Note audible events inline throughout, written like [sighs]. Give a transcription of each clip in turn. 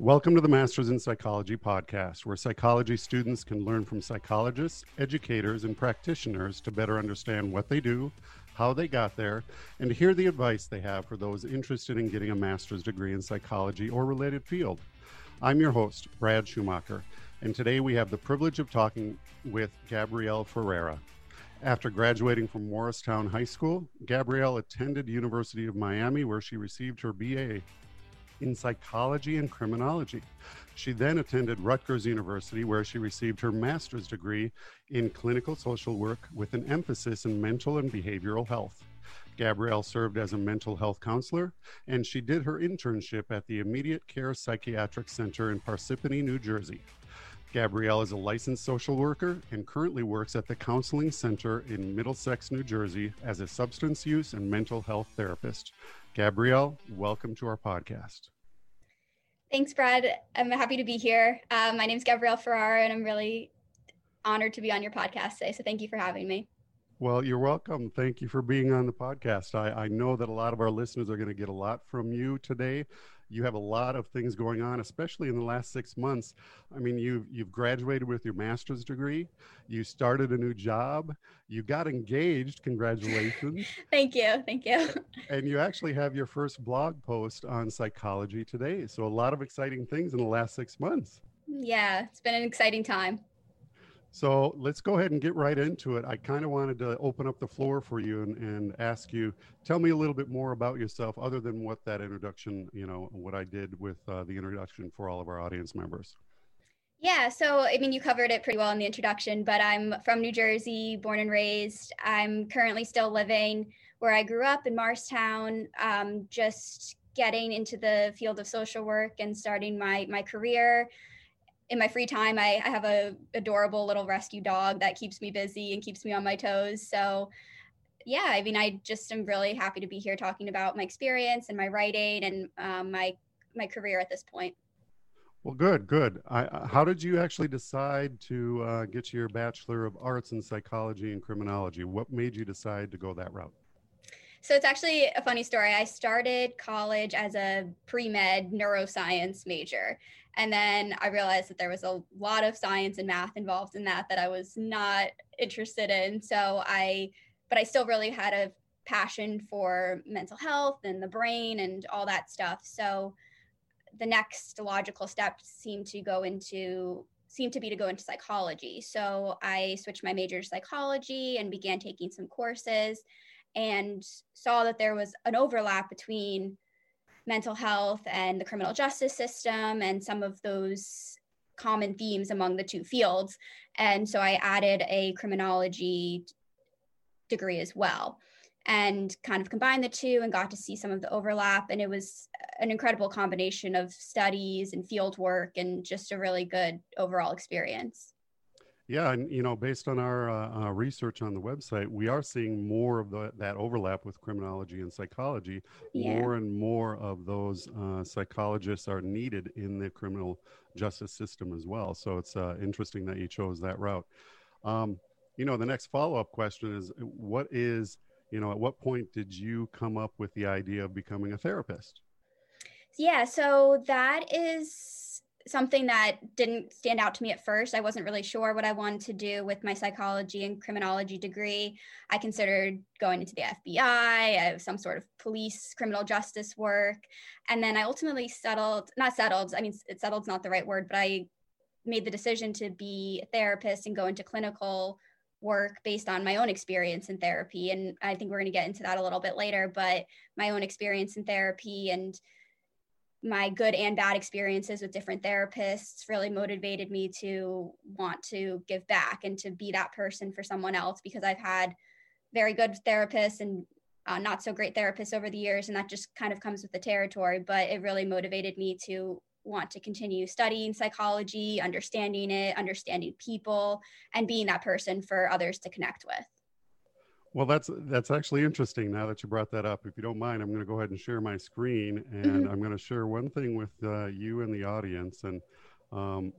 Welcome to the Masters in Psychology podcast, where psychology students can learn from psychologists, educators, and practitioners to better understand what they do, how they got there, and to hear the advice they have for those interested in getting a master's degree in psychology or related field. I'm your host, Brad Schumacher, and today we have the privilege of talking with Gabrielle Ferreira. After graduating from Morristown High School, Gabrielle attended University of Miami where she received her BA in psychology and criminology. She then attended Rutgers University, where she received her master's degree in clinical social work with an emphasis in mental and behavioral health. Gabrielle served as a mental health counselor, and she did her internship at the Immediate Care Psychiatric Center in Parsippany, New Jersey. Gabrielle is a licensed social worker and currently works at the Counseling Center in Middlesex, New Jersey as a substance use and mental health therapist. Gabrielle, welcome to our podcast. Thanks, Brad. I'm happy to be here. Um, my name is Gabrielle Ferrara, and I'm really honored to be on your podcast today. So thank you for having me. Well, you're welcome. Thank you for being on the podcast. I, I know that a lot of our listeners are going to get a lot from you today you have a lot of things going on, especially in the last six months. I mean, you've you've graduated with your master's degree, you started a new job, you got engaged. Congratulations! [laughs] thank you, thank you. and you actually have your first blog post on psychology today. So a lot of exciting things in the last six months. Yeah, it's been an exciting time. So let's go ahead and get right into it. I kind of wanted to open up the floor for you and, and ask you, tell me a little bit more about yourself, other than what that introduction, you know, what I did with uh, the introduction for all of our audience members. Yeah, so I mean, you covered it pretty well in the introduction, but I'm from New Jersey, born and raised. I'm currently still living where I grew up in Morristown, um, just getting into the field of social work and starting my my career in my free time, I, I have a adorable little rescue dog that keeps me busy and keeps me on my toes. So yeah, I mean, I just am really happy to be here talking about my experience and my writing and um, my my career at this point. Well, good, good. I, how did you actually decide to uh, get your Bachelor of Arts in Psychology and Criminology? What made you decide to go that route? So it's actually a funny story. I started college as a pre med neuroscience major. And then I realized that there was a lot of science and math involved in that that I was not interested in. So I, but I still really had a passion for mental health and the brain and all that stuff. So the next logical step seemed to go into seemed to be to go into psychology. So I switched my major to psychology and began taking some courses and saw that there was an overlap between mental health and the criminal justice system and some of those common themes among the two fields. And so I added a criminology degree as well and kind of combined the two and got to see some of the overlap. And it was an incredible combination of studies and field work and just a really good overall experience. Yeah, and you know, based on our uh, uh, research on the website, we are seeing more of the, that overlap with criminology and psychology. Yeah. More and more of those uh, psychologists are needed in the criminal justice system as well. So it's uh, interesting that you chose that route. Um, you know, the next follow-up question is, what is, you know, at what point did you come up with the idea of becoming a therapist? Yeah, so that is something that didn't stand out to me at first. I wasn't really sure what I wanted to do with my psychology and criminology degree. I considered going into the FBI, some sort of police criminal justice work. And then I ultimately settled, not settled, I mean, it settled's not the right word, but I made the decision to be a therapist and go into clinical work based on my own experience in therapy. And I think we're going to get into that a little bit later, but my own experience in therapy and my good and bad experiences with different therapists really motivated me to want to give back and to be that person for someone else because I've had very good therapists and uh, not so great therapists over the years, and that just kind of comes with the territory. But it really motivated me to want to continue studying psychology, understanding it, understanding people, and being that person for others to connect with. Well, that's that's actually interesting. Now that you brought that up, if you don't mind, I'm going to go ahead and share my screen, and mm-hmm. I'm going to share one thing with uh, you and the audience. And um,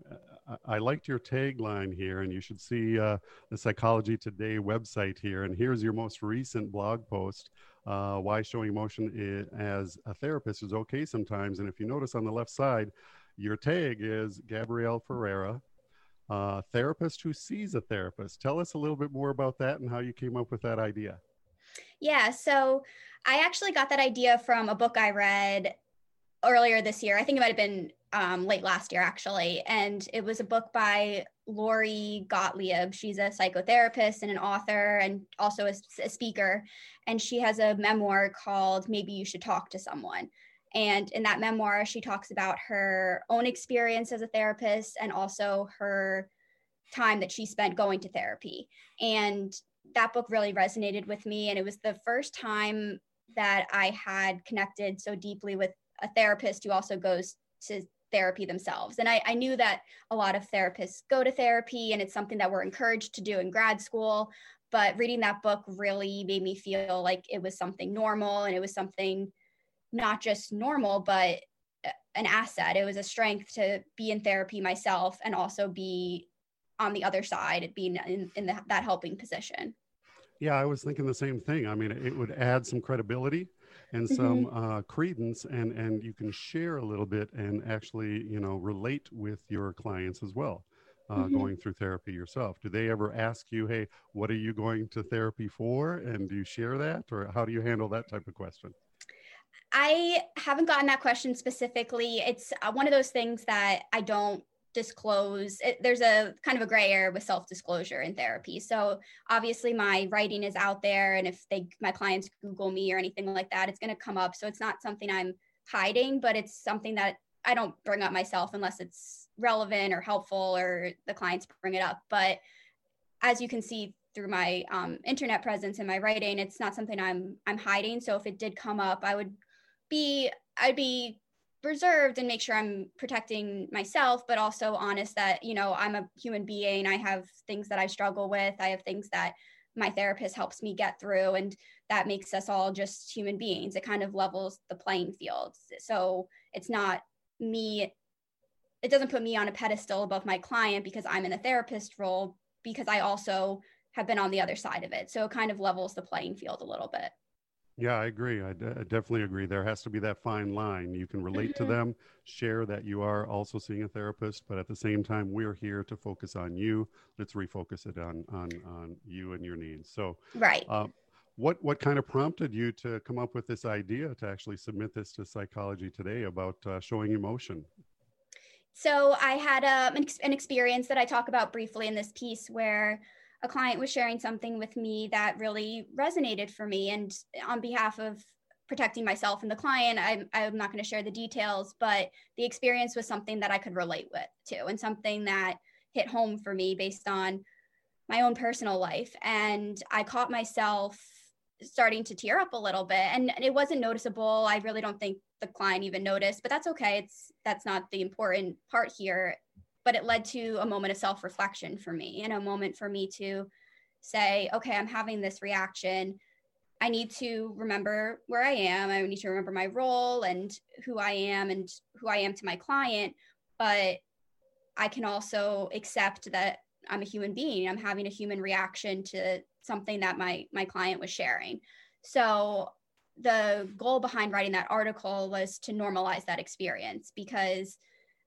I, I, liked your tagline here, and you should see uh, the Psychology Today website here. And here's your most recent blog post: uh, "Why Showing Emotion as a Therapist is Okay Sometimes." And if you notice on the left side, your tag is Gabrielle Ferreira, uh, therapist who sees a therapist. Tell us a little bit more about that and how you came up with that idea. Yeah, so I actually got that idea from a book I read earlier this year. I think it might have been um, late last year, actually. And it was a book by Lori Gottlieb. She's a psychotherapist and an author and also a, a speaker. And she has a memoir called Maybe You Should Talk to Someone. And in that memoir, she talks about her own experience as a therapist and also her time that she spent going to therapy. And that book really resonated with me. And it was the first time that I had connected so deeply with a therapist who also goes to therapy themselves. And I, I, knew that a lot of therapists go to therapy and it's something that we're encouraged to do in grad school. But reading that book really made me feel like it was something normal and it was something not just normal, but an asset. It was a strength to be in therapy myself and also be on the other side, being in, in the, that helping position. Yeah, I was thinking the same thing. I mean, it would add some credibility and some mm-hmm. uh, credence, and and you can share a little bit and actually, you know, relate with your clients as well. Uh, mm-hmm. Going through therapy yourself, do they ever ask you, "Hey, what are you going to therapy for?" And do you share that, or how do you handle that type of question? I haven't gotten that question specifically. It's uh, one of those things that I don't disclose. It, there's a kind of a gray area with self disclosure in therapy. So obviously, my writing is out there, and if they my clients Google me or anything like that, it's going to come up. So it's not something I'm hiding, but it's something that I don't bring up myself unless it's relevant or helpful or the clients bring it up. But as you can see through my um, internet presence and my writing, it's not something I'm I'm hiding. So if it did come up, I would be I'd be reserved and make sure I'm protecting myself, but also honest that, you know, I'm a human being. I have things that I struggle with. I have things that my therapist helps me get through. And that makes us all just human beings. It kind of levels the playing field. So it's not me, it doesn't put me on a pedestal above my client because I'm in a therapist role, because I also have been on the other side of it. So it kind of levels the playing field a little bit. Yeah, I agree. I, d- I definitely agree. There has to be that fine line. You can relate to mm-hmm. them, share that you are also seeing a therapist, but at the same time, we're here to focus on you. Let's refocus it on on on you and your needs. So, right. Uh, what what kind of prompted you to come up with this idea to actually submit this to Psychology Today about uh, showing emotion? So I had um, an, an experience that I talk about briefly in this piece where a client was sharing something with me that really resonated for me. And on behalf of protecting myself and the client, I'm, I'm not going to share the details, but the experience was something that I could relate with too, and something that hit home for me based on my own personal life. And I caught myself starting to tear up a little bit and it wasn't noticeable i really don't think the client even noticed but that's okay it's that's not the important part here but it led to a moment of self reflection for me and a moment for me to say, okay, I'm having this reaction. I need to remember where I am. I need to remember my role and who I am and who I am to my client. But I can also accept that I'm a human being. I'm having a human reaction to something that my my client was sharing. So the goal behind writing that article was to normalize that experience because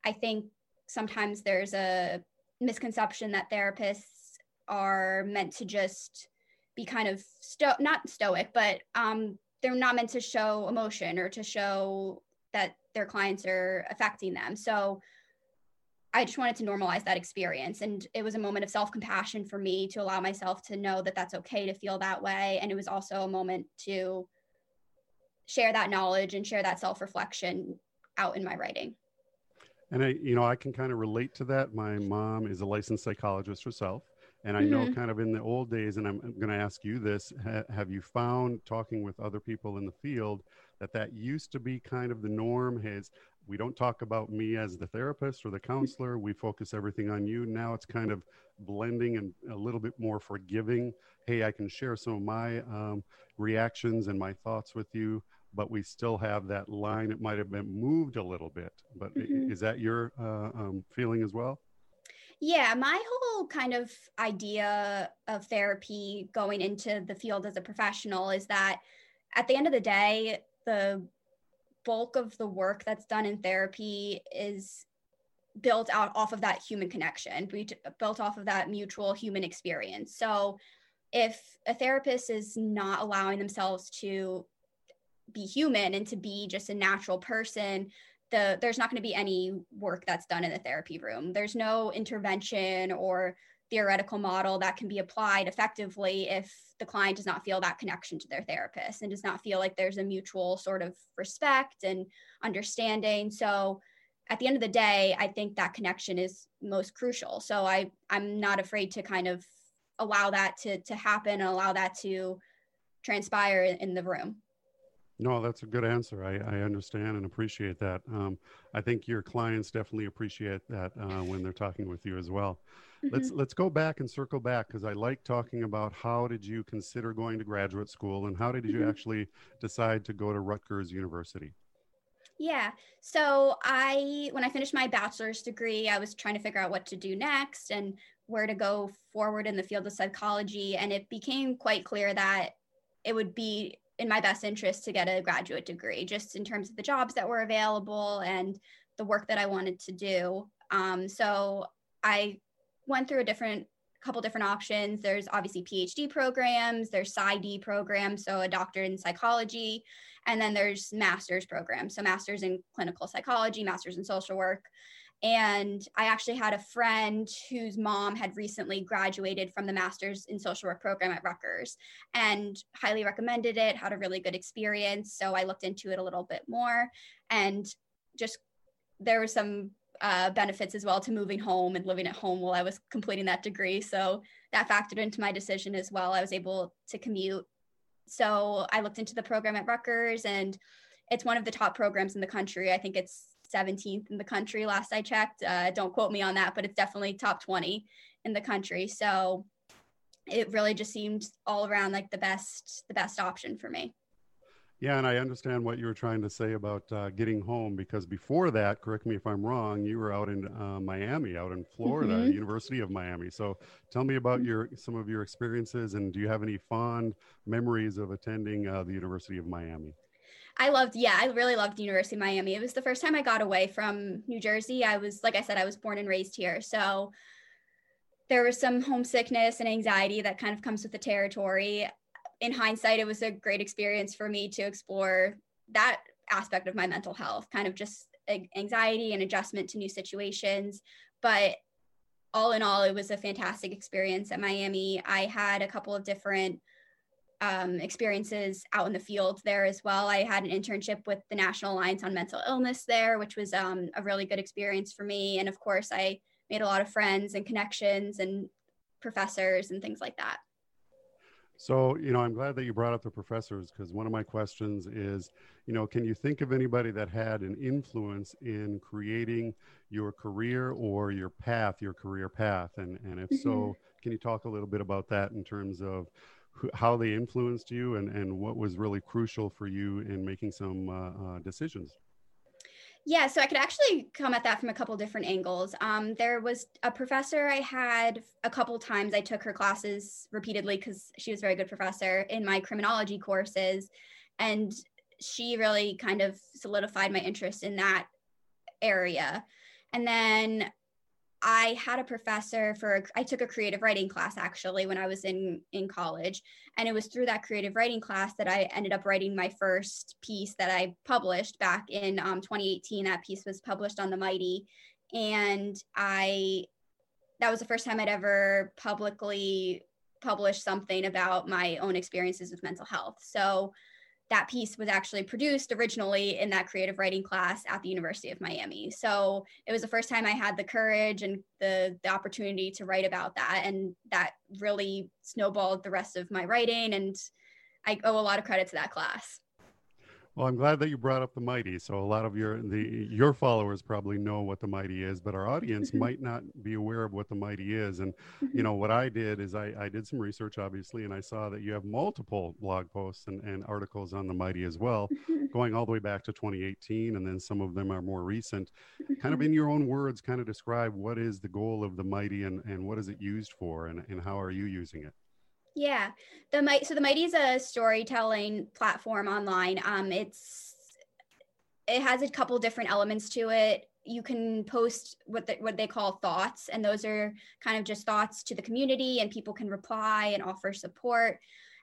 I think sometimes there's a misconception that therapists are meant to just be kind of sto- not stoic, but um, they're not meant to show emotion or to show that their clients are affecting them. So I just wanted to normalize that experience. And it was a moment of self compassion for me to allow myself to know that that's okay to feel that way. And it was also a moment to share that knowledge and share that self reflection out in my writing. And I, you know, I can kind of relate to that. My mom is a licensed psychologist herself. And I know mm-hmm. kind of in the old days, and I'm going to ask you this ha- have you found talking with other people in the field that that used to be kind of the norm? Has we don't talk about me as the therapist or the counselor, we focus everything on you. Now it's kind of blending and a little bit more forgiving. Hey, I can share some of my um, reactions and my thoughts with you but we still have that line. It might have been moved a little bit, but mm-hmm. is that your uh, um, feeling as well? Yeah, my whole kind of idea of therapy going into the field as a professional is that at the end of the day, the bulk of the work that's done in therapy is built out off of that human connection built off of that mutual human experience so if a therapist is not allowing themselves to be human and to be just a natural person the there's not going to be any work that's done in the therapy room. There's no intervention or theoretical model that can be applied effectively if the client does not feel that connection to their therapist and does not feel like there's a mutual sort of respect and understanding. So at the end of the day i think that connection is most crucial. So i i'm not afraid to kind of allow that to to happen and allow that to transpire in the room no, that's a good answer. I, I understand and appreciate that. Um, I think your clients definitely appreciate that uh, when they're talking with you as well. Mm-hmm. Let's let's go back and circle back because I like talking about how did you consider going to graduate school and how did you mm-hmm. actually decide to go to Rutgers University? Yeah. So I when I finished my bachelor's degree, I was trying to figure out what to do next and where to go forward in the field of psychology and it became quite clear that it would be in my best interest to get a graduate degree, just in terms of the jobs that were available and the work that I wanted to do. Um, so I went through a different couple different options. There's obviously PhD programs, there's PsyD programs, so a doctorate in psychology, and then there's master's programs, so master's in clinical psychology, master's in social work. And I actually had a friend whose mom had recently graduated from the master's in social work program at Rutgers and highly recommended it, had a really good experience. So I looked into it a little bit more and just there were some uh, benefits as well to moving home and living at home while I was completing that degree. So that factored into my decision as well. I was able to commute. So I looked into the program at Rutgers and it's one of the top programs in the country. I think it's 17th in the country last I checked. Uh, don't quote me on that, but it's definitely top 20 in the country. So it really just seemed all around like the best the best option for me. Yeah, and I understand what you were trying to say about uh, getting home because before that, correct me if I'm wrong, you were out in uh, Miami, out in Florida, mm-hmm. University of Miami. So tell me about your some of your experiences, and do you have any fond memories of attending uh, the University of Miami? I loved, yeah, I really loved University of Miami. It was the first time I got away from New Jersey. I was, like I said, I was born and raised here. So there was some homesickness and anxiety that kind of comes with the territory. In hindsight, it was a great experience for me to explore that aspect of my mental health, kind of just anxiety and adjustment to new situations. But all in all, it was a fantastic experience at Miami. I had a couple of different um, experiences out in the field there as well. I had an internship with the National Alliance on Mental Illness there, which was um, a really good experience for me. And of course, I made a lot of friends and connections and professors and things like that. So, you know, I'm glad that you brought up the professors because one of my questions is, you know, can you think of anybody that had an influence in creating your career or your path, your career path? And, and if mm-hmm. so, can you talk a little bit about that in terms of how they influenced you and, and what was really crucial for you in making some uh, uh, decisions. Yeah, so I could actually come at that from a couple different angles. Um, there was a professor I had a couple times. I took her classes repeatedly because she was a very good professor in my criminology courses, and she really kind of solidified my interest in that area. And then I had a professor for I took a creative writing class actually when I was in in college. And it was through that creative writing class that I ended up writing my first piece that I published back in um, 2018 that piece was published on the Mighty. And I that was the first time I'd ever publicly published something about my own experiences with mental health. So that piece was actually produced originally in that creative writing class at the University of Miami. So it was the first time I had the courage and the, the opportunity to write about that. And that really snowballed the rest of my writing. And I owe a lot of credit to that class. Well, I'm glad that you brought up the mighty. So a lot of your the your followers probably know what the mighty is, but our audience mm-hmm. might not be aware of what the mighty is. And you mm-hmm. know what I did is I, I did some research, obviously, and I saw that you have multiple blog posts and, and articles on the mighty as well, mm-hmm. [laughs] going all the way back to 2018, and then some of them are more recent. Kind of in your own words, kind of describe what is the goal of the mighty and, and what is it used for and, and how are you using it? Yeah, the might so the Mighty is a storytelling platform online. Um, it's it has a couple different elements to it. you can post what the, what they call thoughts and those are kind of just thoughts to the community and people can reply and offer support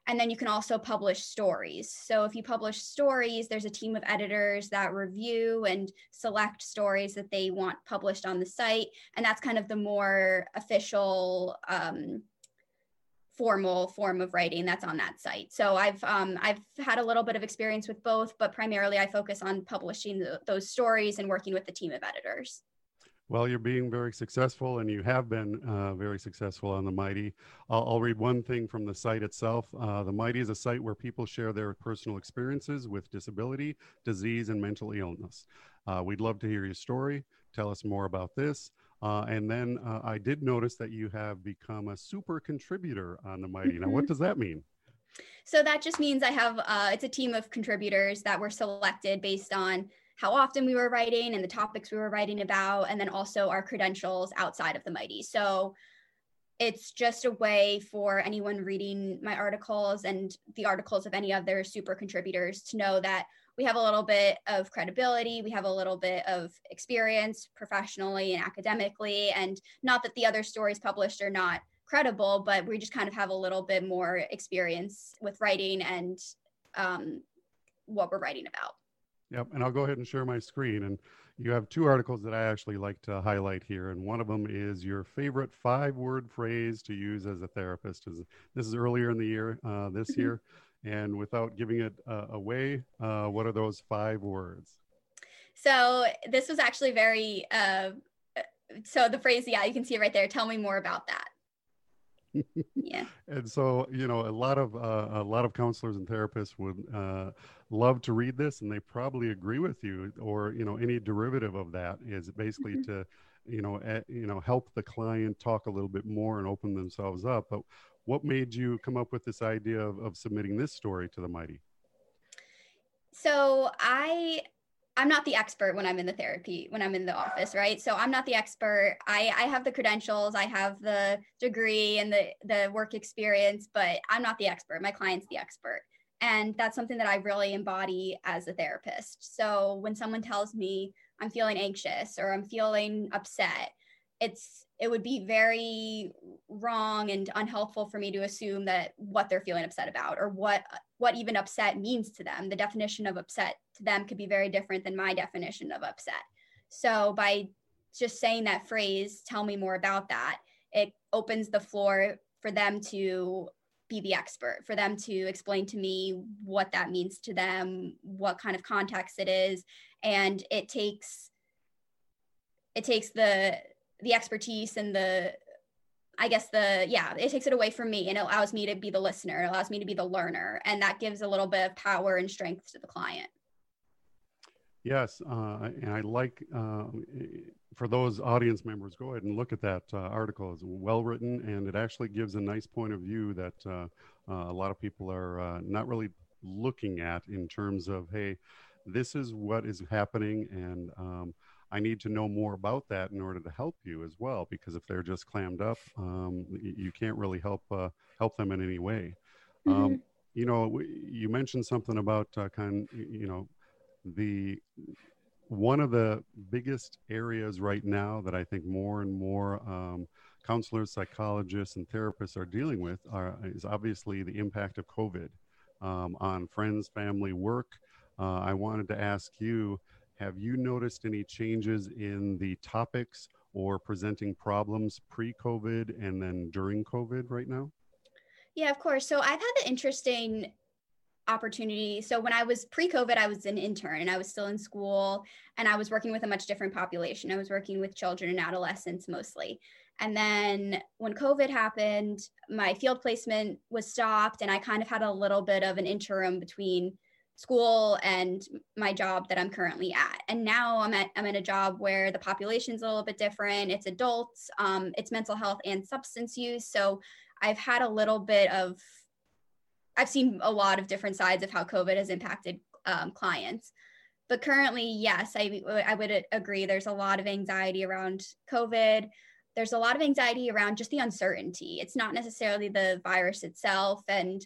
and then you can also publish stories so if you publish stories there's a team of editors that review and select stories that they want published on the site and that's kind of the more official um, formal form of writing that's on that site. So I've um, I've had a little bit of experience with both, but primarily I focus on publishing the, those stories and working with the team of editors. Well, you're being very successful, and you have been uh, very successful on the Mighty. I'll, I'll, read one thing from the site itself. Uh, the Mighty is a site where people share their personal experiences with disability, disease, and mental illness. Uh, we'd love to hear your story. Tell us more about this. Uh, and then uh, I did notice that you have become a super contributor on the Mighty. Mm-hmm. Now, what mm-hmm. does that mean? So that just means I have uh, it's a team of contributors that were selected based on how often we were writing and the topics we were writing about, and then also our credentials outside of the Mighty. So it's just a way for anyone reading my articles and the articles of any other super contributors to know that we have a little bit of credibility, we have a little bit of experience professionally and academically, and not that the other stories published are not credible, but we just kind of have a little bit more experience with writing and um, what we're writing about. Yep, and I'll go ahead and share my screen. And you have two articles that I actually like to highlight here, and one of them is your favorite five-word phrase to use as a therapist. This is earlier in the year, uh, this mm-hmm. year. And without giving it uh, away, uh, what are those five words? So this was actually very, uh, so the phrase, yeah, you can see it right there. Tell me more about that. [laughs] yeah. And so, you know, a lot of uh, a lot of counselors and therapists would uh, love to read this, and they probably agree with you. Or you know, any derivative of that is basically mm-hmm. to, you know, uh, you know, help the client talk a little bit more and open themselves up. But what made you come up with this idea of, of submitting this story to the mighty? So i i'm not the expert when i'm in the therapy when i'm in the office right? So i'm not the expert. I i have the credentials i have the degree and the the work experience but i'm not the expert. My client's the expert. And that's something that i really embody as a therapist. So when someone tells me i'm feeling anxious or i'm feeling upset it's it would be very wrong and unhelpful for me to assume that what they're feeling upset about or what what even upset means to them. The definition of upset to them could be very different than my definition of upset. So by just saying that phrase tell me more about that it opens the floor for them to be the expert for them to explain to me what that means to them what kind of context it is. And it takes it takes the the expertise and the I guess the yeah, it takes it away from me and it allows me to be the listener, it allows me to be the learner, and that gives a little bit of power and strength to the client. Yes, uh, and I like uh, for those audience members, go ahead and look at that uh, article. It's well written, and it actually gives a nice point of view that uh, uh, a lot of people are uh, not really looking at in terms of, hey, this is what is happening, and um, I need to know more about that in order to help you as well. Because if they're just clammed up, um, you can't really help uh, help them in any way. Mm-hmm. Um, you know, you mentioned something about uh, kind, you know, the one of the biggest areas right now that I think more and more um, counselors, psychologists, and therapists are dealing with are, is obviously the impact of COVID um, on friends, family, work. Uh, I wanted to ask you have you noticed any changes in the topics or presenting problems pre COVID and then during COVID right now? Yeah, of course. So I've had the interesting opportunity. So when I was pre-COVID, I was an intern and I was still in school and I was working with a much different population. I was working with children and adolescents mostly. And then when COVID happened, my field placement was stopped and I kind of had a little bit of an interim between school and my job that I'm currently at. And now I'm at I'm in a job where the population's a little bit different. It's adults, um, it's mental health and substance use. So I've had a little bit of I've seen a lot of different sides of how COVID has impacted um, clients. But currently, yes, I, I would agree. There's a lot of anxiety around COVID. There's a lot of anxiety around just the uncertainty. It's not necessarily the virus itself and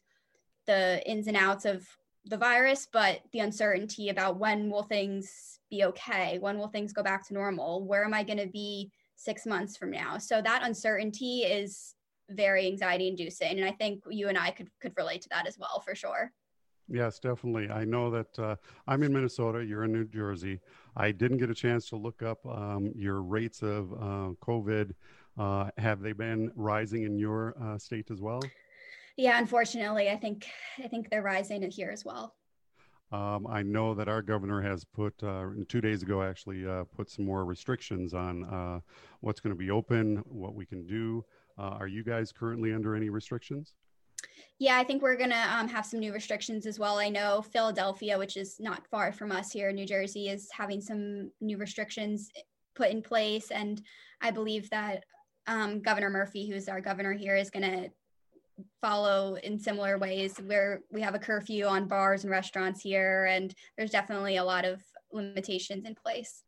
the ins and outs of the virus, but the uncertainty about when will things be okay? When will things go back to normal? Where am I going to be six months from now? So that uncertainty is very anxiety inducing. And I think you and I could, could relate to that as well, for sure. Yes, definitely. I know that uh, I'm in Minnesota, you're in New Jersey. I didn't get a chance to look up um, your rates of uh, COVID. Uh, have they been rising in your uh, state as well? Yeah, unfortunately, I think I think they're rising here as well. Um, I know that our governor has put uh, two days ago actually uh, put some more restrictions on uh, what's going to be open, what we can do. Uh, are you guys currently under any restrictions? Yeah, I think we're going to um, have some new restrictions as well. I know Philadelphia, which is not far from us here in New Jersey, is having some new restrictions put in place. And I believe that um, Governor Murphy, who's our governor here, is going to follow in similar ways where we have a curfew on bars and restaurants here and there's definitely a lot of limitations in place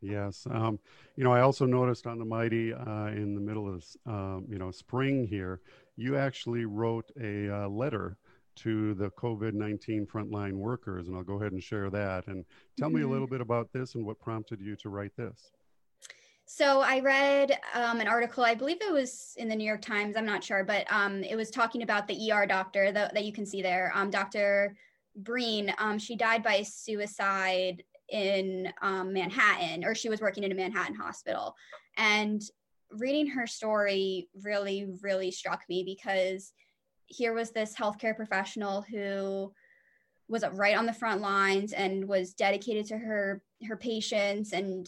yes um, you know i also noticed on the mighty uh, in the middle of um, you know spring here you actually wrote a uh, letter to the covid-19 frontline workers and i'll go ahead and share that and tell mm-hmm. me a mm-hmm. little bit about this and what prompted you to write this so I read um, an article, I believe it was in the New York Times, I'm not sure, but um, it was talking about the ER doctor that, that you can see there, um, Dr. Breen. Um, she died by suicide in um, Manhattan, or she was working in a Manhattan hospital. And reading her story really, really struck me because here was this healthcare professional who was right on the front lines and was dedicated to her her patients and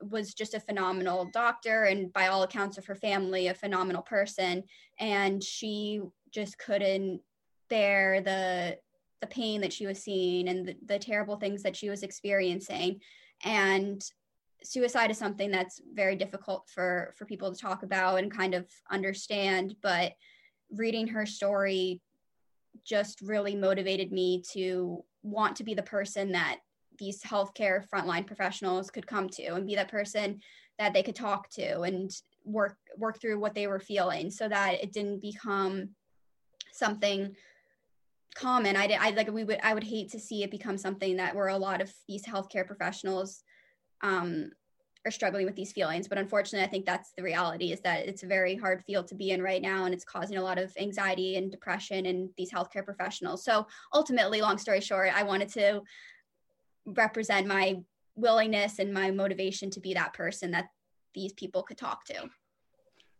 was just a phenomenal doctor and by all accounts of her family a phenomenal person. And she just couldn't bear the the pain that she was seeing and the, the terrible things that she was experiencing. And suicide is something that's very difficult for for people to talk about and kind of understand but reading her story just really motivated me to want to be the person that these healthcare frontline professionals could come to and be that person that they could talk to and work work through what they were feeling so that it didn't become something common. I did i like we would i would hate to see it become something that where a lot of these healthcare professionals um, are struggling with these feelings. But unfortunately i think that's the reality is that it's a very hard field to be in right now and it's causing a lot of anxiety and depression in these healthcare professionals. So ultimately long story short i wanted to represent my willingness and my motivation to be that person that these people could talk to.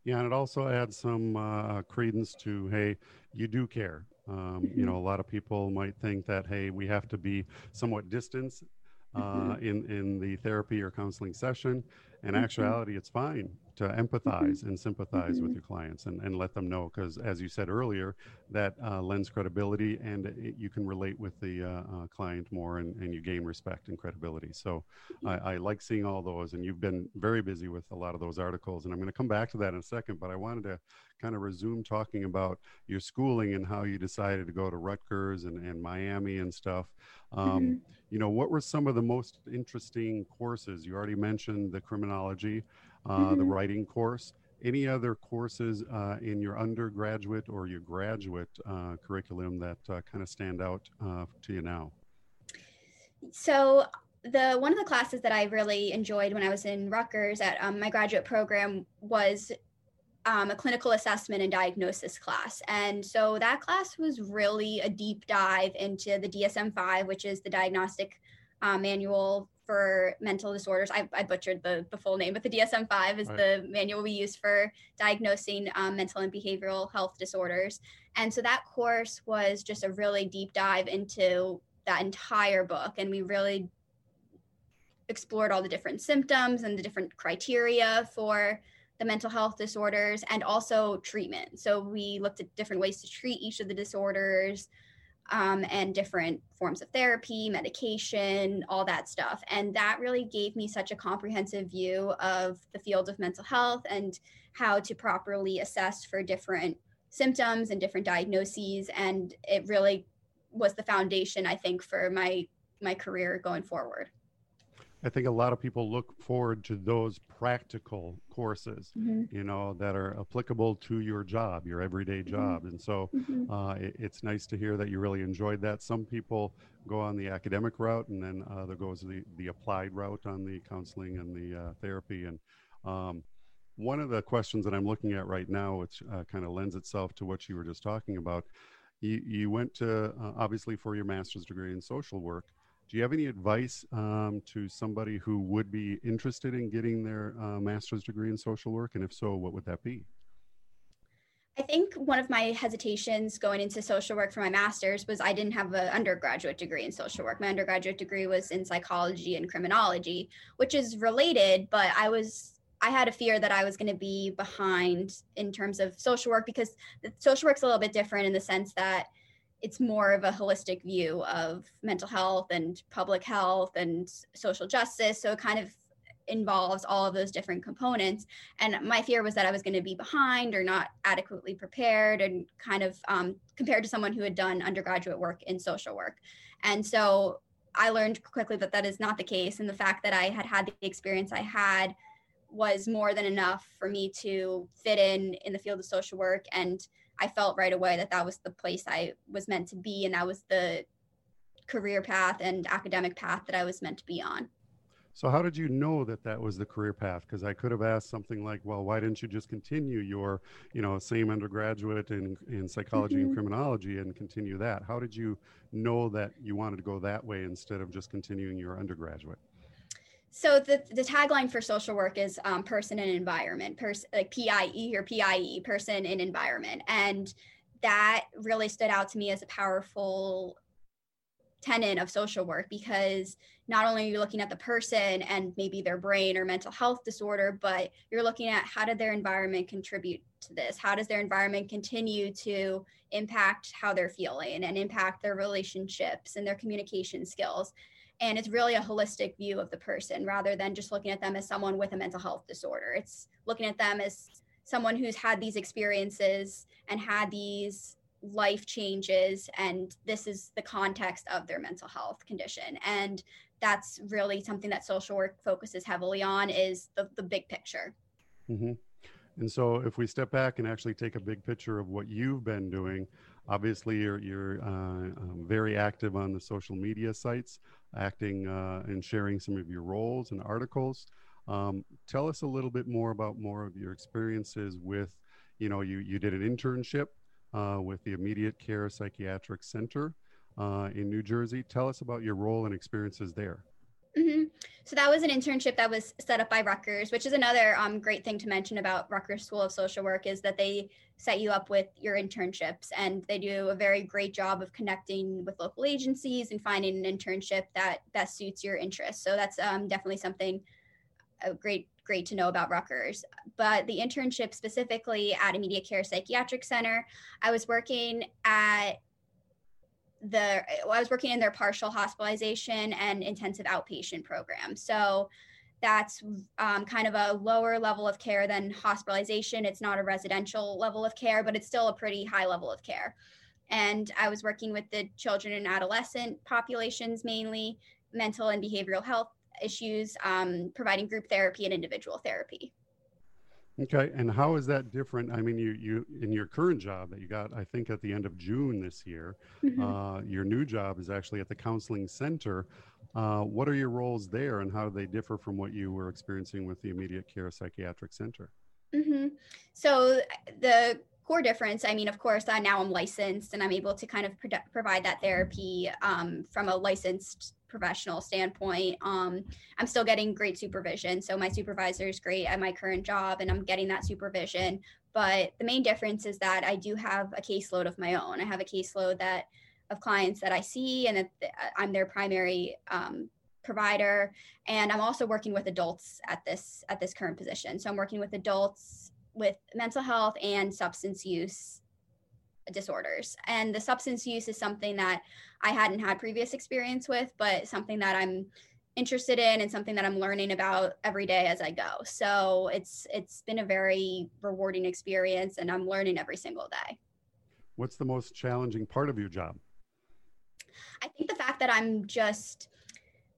Yeah, and it also adds some uh, credence to hey, you do care. Um, mm-hmm. You know, a lot of people might think that hey, we have to be somewhat distant uh, mm-hmm. in in the therapy or counseling session. In mm-hmm. actuality, it's fine to empathize and sympathize mm-hmm. with your clients and, and let them know because as you said earlier that uh, lends credibility and it, you can relate with the uh, uh, client more and, and you gain respect and credibility. So I, I, like seeing all those and you've been very busy with a lot of those articles and i'm going to come back to that in a second but i wanted to kind of resume talking about your schooling and how you decided to go to rutgers and, and miami and stuff. Um, mm-hmm. you know what were some of the most interesting courses? You already mentioned the criminology uh, mm-hmm. the writing course. Any other courses uh, in your undergraduate or your graduate uh, curriculum that kind of stand out to you now? So the one of the classes that I really enjoyed when I was in Rutgers at um, my graduate program was um, a clinical assessment and diagnosis class. And so that class was really a deep dive into the DSM 5, which is the diagnostic uh, manual for mental disorders. I, I butchered the, the full name, but the DSM 5 is right. the manual we use for diagnosing um, mental and behavioral health disorders. And so that course was just a really deep dive into that entire book. And we really explored all the different symptoms and the different criteria for the mental health disorders and also treatment. So we looked at different ways to treat each of the disorders um, and different forms of therapy, medication, all that stuff. And that really gave me such a comprehensive view of the field of mental health and how to properly assess for different symptoms and different diagnoses. And it really was the foundation, I think, for my my career going forward. I think a lot of people look forward to those practical courses, mm-hmm. you know, that are applicable to your job, your everyday mm-hmm. job. Mm-hmm. And so mm-hmm. uh, it, it's nice to hear that you really enjoyed that. Some people go on the academic route, and then uh, there goes the, the applied route on the counseling and the uh, therapy. And um, one of the questions that I'm looking at right now, which uh, kind of lends itself to what you were just talking about, you, you went to uh, obviously for your master's degree in social work. Do you have any advice um, to somebody who would be interested in getting their uh, master's degree in social work? And if so, what would that be? I think one of my hesitations going into social work for my master's was I didn't have an undergraduate degree in social work. My undergraduate degree was in psychology and criminology, which is related, but I was I had a fear that I was going to be behind in terms of social work because social work's a little bit different in the sense that it's more of a holistic view of mental health and public health and social justice. So it kind of involves all of those different components. And my fear was that I was going to be behind or not adequately prepared and kind of um, compared to someone who had done undergraduate work in social work. And so I learned quickly that that is not the case. And the fact that I had had the experience I had was more than enough for me to fit in in the field of social work and i felt right away that that was the place i was meant to be and that was the career path and academic path that i was meant to be on. So how did you know that that was the career path? Because i could have asked something like well why didn't you just continue your you know same undergraduate in, in psychology mm-hmm. and criminology and continue that? How did you know that you wanted to go that way instead of just continuing your undergraduate so the, the tagline for social work is um, person and environment, pers- like PIE or PIE, person and environment. And that really stood out to me as a powerful tenet of social work because not only are you looking at the person and maybe their brain or mental health disorder, but you're looking at how did their environment contribute to this? How does their environment continue to impact how they're feeling and impact their relationships and their communication skills? And it's really a holistic view of the person rather than just looking at them as someone with a mental health disorder. It's looking at them as someone who's had these experiences and had these life changes and this is the context of their mental health condition. And that's really something that social work focuses heavily on is the, the big picture. Mm-hmm. and so if we step back and actually take a big picture of what you've been doing obviously you're, you're uh, um, very active on the social media sites acting uh, and sharing some of your roles and articles. Um, tell us a little bit more about more of your experiences with, you know, you, you did an internship uh, with the Immediate Care Psychiatric Center uh, in New Jersey. Tell us about your role and experiences there. Mm-hmm. So that was an internship that was set up by Rutgers, which is another um, great thing to mention about Rutgers School of Social Work is that they set you up with your internships and they do a very great job of connecting with local agencies and finding an internship that best suits your interests. So that's um, definitely something uh, great great to know about Rutgers. But the internship specifically at Immediate Care Psychiatric Center, I was working at the I was working in their partial hospitalization and intensive outpatient program. So that's um, kind of a lower level of care than hospitalization. It's not a residential level of care, but it's still a pretty high level of care. And I was working with the children and adolescent populations mainly, mental and behavioral health issues, um, providing group therapy and individual therapy. Okay, and how is that different? I mean, you you in your current job that you got, I think at the end of June this year, mm-hmm. uh, your new job is actually at the counseling center. Uh, what are your roles there, and how do they differ from what you were experiencing with the immediate care psychiatric center? Mm-hmm. So the core difference, I mean, of course, I now I'm licensed and I'm able to kind of pro- provide that therapy um, from a licensed professional standpoint. Um, I'm still getting great supervision. So my supervisor is great at my current job and I'm getting that supervision. But the main difference is that I do have a caseload of my own. I have a caseload that of clients that I see and that I'm their primary um, provider. And I'm also working with adults at this at this current position. So I'm working with adults with mental health and substance use disorders. And the substance use is something that I hadn't had previous experience with, but something that I'm interested in and something that I'm learning about every day as I go. So it's it's been a very rewarding experience and I'm learning every single day. What's the most challenging part of your job? I think the fact that I'm just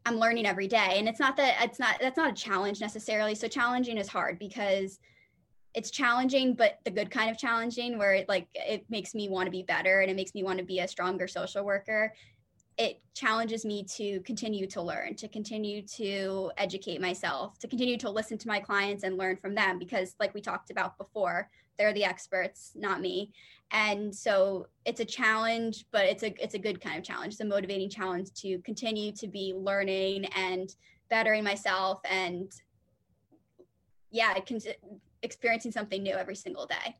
I'm learning every day. And it's not that it's not that's not a challenge necessarily. So challenging is hard because it's challenging, but the good kind of challenging where it like it makes me want to be better and it makes me want to be a stronger social worker. It challenges me to continue to learn, to continue to educate myself, to continue to listen to my clients and learn from them because like we talked about before, they're the experts, not me. And so it's a challenge, but it's a it's a good kind of challenge. It's a motivating challenge to continue to be learning and bettering myself and yeah, experiencing something new every single day.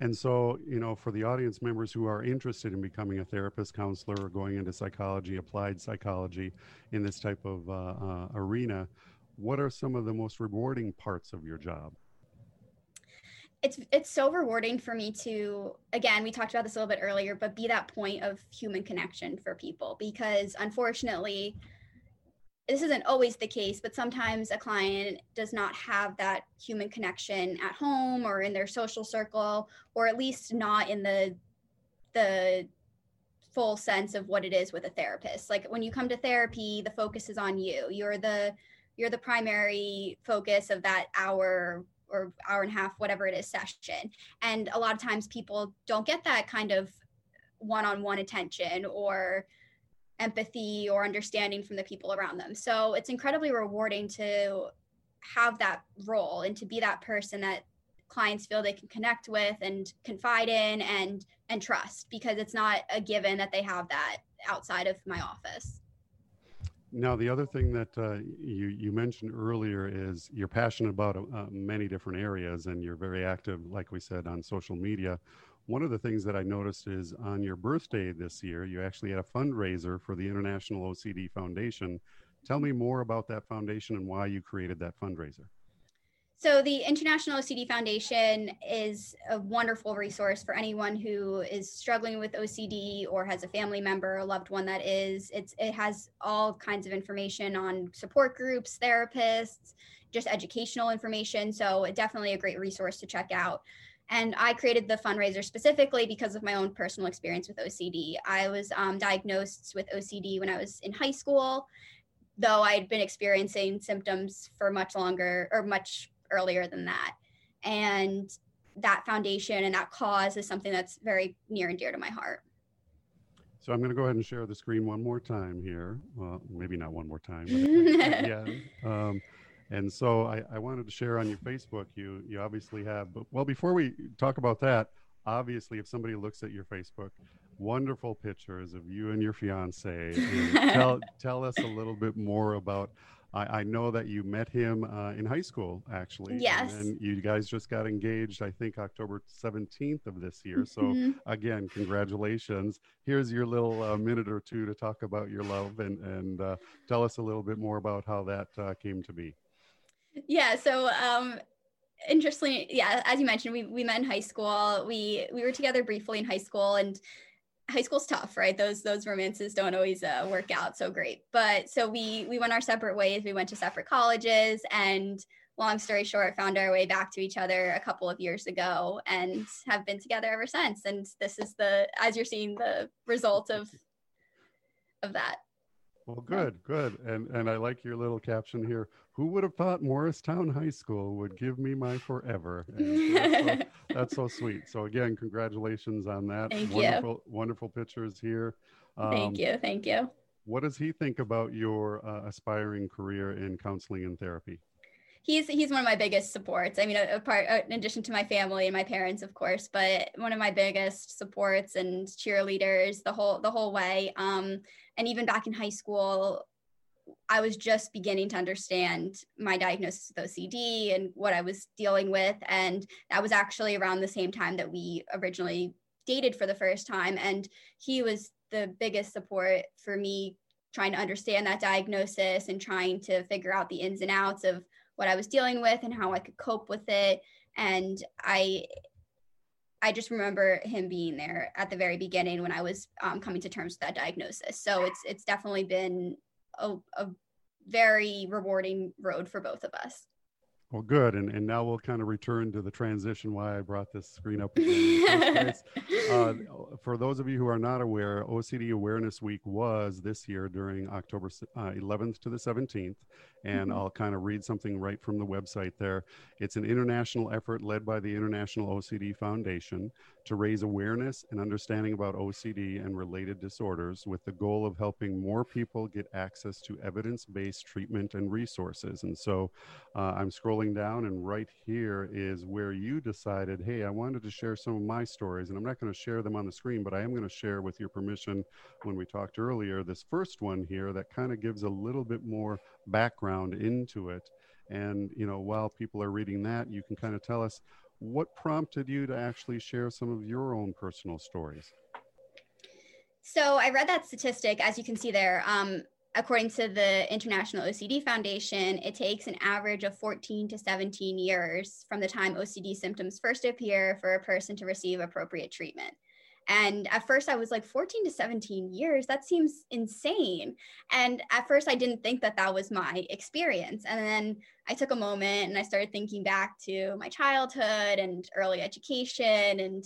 And so, you know, for the audience members who are interested in becoming a therapist, counselor, or going into psychology, applied psychology in this type of uh, uh, arena, what are some of the most rewarding parts of your job? It's it's so rewarding for me to again we talked about this a little bit earlier, but be that point of human connection for people because unfortunately this isn't always the case, but sometimes a client does not have that human connection at home or in their social circle, or at least not in the the full sense of what it is with a therapist. Like when you come to therapy, the focus is on you. You're the you're the primary focus of that hour or hour and a half, whatever it is, session. And a lot of times people don't get that kind of one-on-one attention or empathy or understanding from the people around them. So it's incredibly rewarding to have that role and to be that person that clients feel they can connect with and confide in and and trust because it's not a given that they have that outside of my office. Now, the other thing that uh, you you mentioned earlier is you're passionate about uh, many different areas, and you're very active, like we said, on social media. One of the things that I noticed is on your birthday this year, you actually had a fundraiser for the International OCD Foundation. Tell me more about that foundation and why you created that fundraiser. So, the International OCD Foundation is a wonderful resource for anyone who is struggling with OCD or has a family member, a loved one that is. It's, it has all kinds of information on support groups, therapists, just educational information. So, definitely a great resource to check out. And I created the fundraiser specifically because of my own personal experience with OCD. I was um, diagnosed with OCD when I was in high school, though I had been experiencing symptoms for much longer or much earlier than that. And that foundation and that cause is something that's very near and dear to my heart. So I'm going to go ahead and share the screen one more time here. Well, maybe not one more time. yeah. [laughs] Um, and so I, I wanted to share on your Facebook. You you obviously have, but well, before we talk about that, obviously, if somebody looks at your Facebook, wonderful pictures of you and your fiance. And [laughs] tell tell us a little bit more about. I, I know that you met him uh, in high school, actually. Yes. And you guys just got engaged, I think, October 17th of this year. So, mm-hmm. again, congratulations. Here's your little uh, minute or two to talk about your love and, and uh, tell us a little bit more about how that uh, came to be. Yeah. So, um, interestingly, yeah, as you mentioned, we, we met in high school. We, we were together briefly in high school and high school's tough, right? Those, those romances don't always uh, work out so great. But so we, we went our separate ways. We went to separate colleges and long story short, found our way back to each other a couple of years ago and have been together ever since. And this is the, as you're seeing the result of, of that. Well, good, good. And and I like your little caption here. Who would have thought Morristown High School would give me my forever? [laughs] That's so, that's, so, sweet. So again, congratulations on that. Thank wonderful, you. Wonderful pictures here. Um, thank you. Thank you. What does he think about your uh, aspiring career in counseling and therapy? he's he's one of my biggest supports. I mean, apart in addition to my family and my parents, of course, but one of my biggest supports and cheerleaders the whole the whole way. Um, and even back in high school, I was just beginning to understand my diagnosis with OCD and what I was dealing with, and that was actually around the same time that we originally dated for the first time. And he was the biggest support for me trying to understand that diagnosis and trying to figure out the ins and outs of what I was dealing with and how I could cope with it. And I I just remember him being there at the very beginning when I was um, coming to terms with that diagnosis. So it's it's definitely been a, a very rewarding road for both of us. Well, good. And, and now we'll kind of return to the transition why I brought this screen up again. [laughs] uh, for those of you who are not aware, OCD Awareness Week was this year during October uh, 11th to the 17th. And mm-hmm. I'll kind of read something right from the website there. It's an international effort led by the International OCD Foundation to raise awareness and understanding about OCD and related disorders with the goal of helping more people get access to evidence based treatment and resources. And so uh, I'm scrolling down, and right here is where you decided, hey, I wanted to share some of my stories. And I'm not going to share them on the screen, but I am going to share with your permission when we talked earlier this first one here that kind of gives a little bit more background into it. And, you know, while people are reading that, you can kind of tell us what prompted you to actually share some of your own personal stories? So I read that statistic, as you can see there. Um, according to the International OCD Foundation, it takes an average of 14 to 17 years from the time OCD symptoms first appear for a person to receive appropriate treatment. And at first, I was like, 14 to 17 years, that seems insane. And at first, I didn't think that that was my experience. And then I took a moment and I started thinking back to my childhood and early education and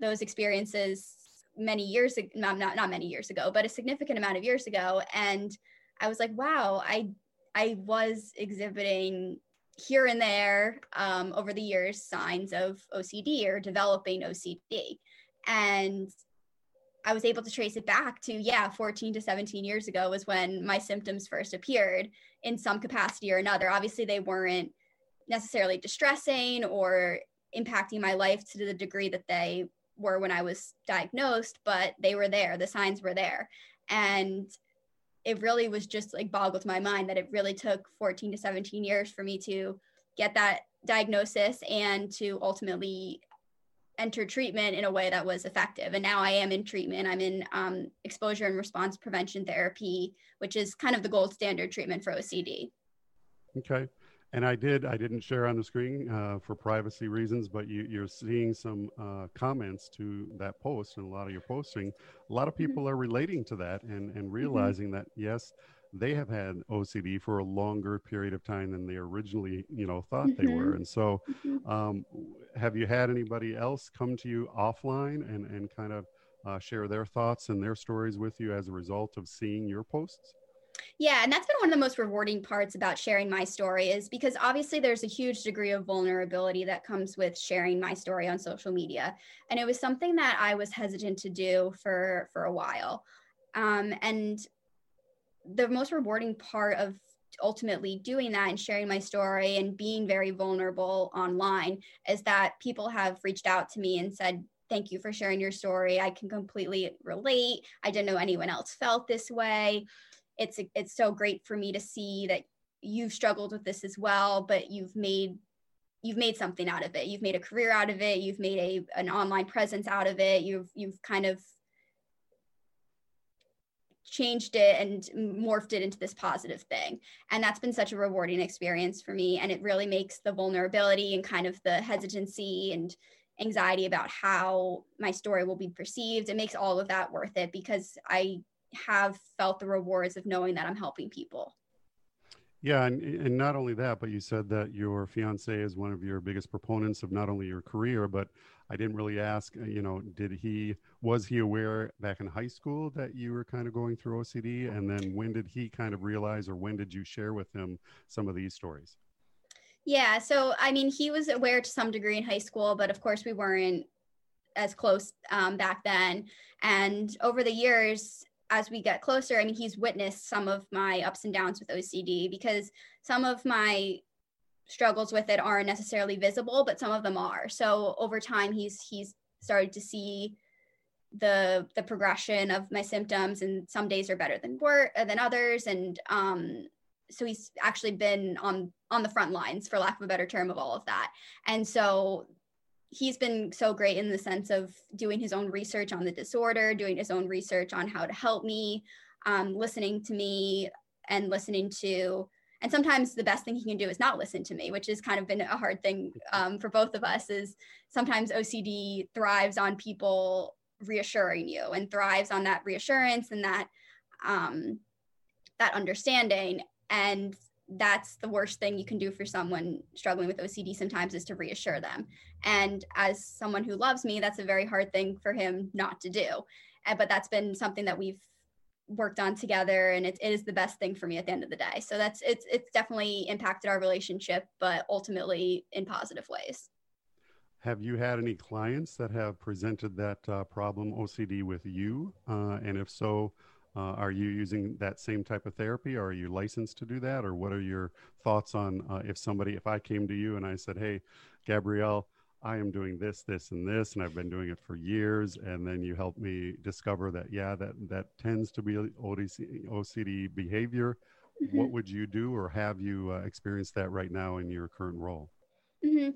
those experiences many years ago, not, not, many years ago, but a significant amount of years ago. And I was like, wow, I, I was exhibiting here and there um, over the years signs of OCD or developing OCD. And I was able to trace it back to, yeah, 14 to 17 years ago was when my symptoms first appeared in some capacity or another. Obviously, they weren't necessarily distressing or impacting my life to the degree that they were when I was diagnosed, but they were there. The signs were there. And it really was just like boggled my mind that it really took 14 to 17 years for me to get that diagnosis and to ultimately enter treatment in a way that was effective. And now I am in treatment. I'm in um, exposure and response prevention therapy, which is kind of the gold standard treatment for OCD. Okay. And I did, I didn't share on the screen uh, for privacy reasons, but you, are seeing some uh, comments to that post and a lot of your posting. A lot of mm-hmm. people mm-hmm. are relating to that and, and mm-hmm. realizing mm-hmm. that, yes, they have had OCD for a longer period of time than they originally, you know, thought mm-hmm. they were. Mm-hmm. And so, mm-hmm. um, have you had anybody else come to you offline and, and kind of uh, share their thoughts and their stories with you as a result of seeing your posts? Yeah, and that's been one of the most rewarding parts about sharing my story is because obviously there's a huge degree of vulnerability that comes with sharing my story on social media. And it was something that I was hesitant to do for for a while. Um, and the most rewarding part of ultimately doing that and sharing my story and being very vulnerable online is that people have reached out to me and said thank you for sharing your story. I can completely relate. I didn't know anyone else felt this way. It's it's so great for me to see that you've struggled with this as well but you've made you've made something out of it. You've made a career out of it. You've made a an online presence out of it. You've you've kind of changed it and morphed it into this positive thing. And that's been such a rewarding experience for me. And it really makes the vulnerability and kind of the hesitancy and anxiety about how my story will be perceived, it makes all of that worth it because I have felt the rewards of knowing that I'm helping people. Yeah, and, and not only that, but you said that your fiance is one of your biggest proponents of not only your career, but I didn't really ask, uh, you know, did he, was he aware back in high school that you were kind of going through OCD? And then when did he kind of realize, or when did you share with him some of these stories? Yeah, so I mean, he was aware to some degree in high school, but of course we weren't as close um, back then. And over the years, as we get closer, I mean, he's witnessed some of my ups and downs with OCD because some of my struggles with it aren't necessarily visible, but some of them are. So over time, he's he's started to see the the progression of my symptoms, and some days are better than work than others, and um, so he's actually been on on the front lines, for lack of a better term, of all of that. And so he's been so great in the sense of doing his own research on the disorder, doing his own research on how to help me, um, listening to me, and listening to. And sometimes the best thing he can do is not listen to me, which has kind of been a hard thing um, for both of us. Is sometimes OCD thrives on people reassuring you and thrives on that reassurance and that um, that understanding. And that's the worst thing you can do for someone struggling with OCD sometimes is to reassure them. And as someone who loves me, that's a very hard thing for him not to do. But that's been something that we've worked on together and it, it is the best thing for me at the end of the day. So that's it's it's definitely impacted our relationship, but ultimately in positive ways. Have you had any clients that have presented that uh, problem OCD with you? Uh, and if so, uh, are you using that same type of therapy? Or are you licensed to do that? Or what are your thoughts on uh, if somebody, if I came to you and I said, hey, Gabrielle, I am doing this, this, and this, and I've been doing it for years, and then you help me discover that, yeah, that that tends to be ODC, OCD behavior. Mm-hmm. What would you do, or have you uh, experienced that right now in your current role? Mm-hmm.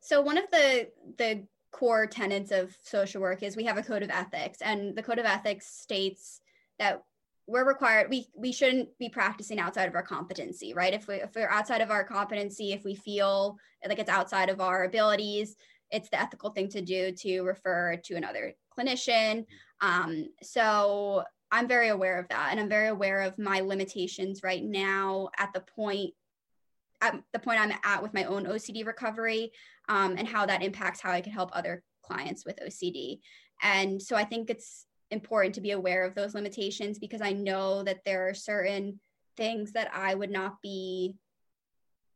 So one of the the core tenets of social work is we have a code of ethics, and the code of ethics states that we're required we we shouldn't be practicing outside of our competency right if we if we're outside of our competency if we feel like it's outside of our abilities it's the ethical thing to do to refer to another clinician um, so i'm very aware of that and i'm very aware of my limitations right now at the point at the point i'm at with my own ocd recovery um, and how that impacts how I can help other clients with OCD. And so I think it's important to be aware of those limitations because I know that there are certain things that I would not be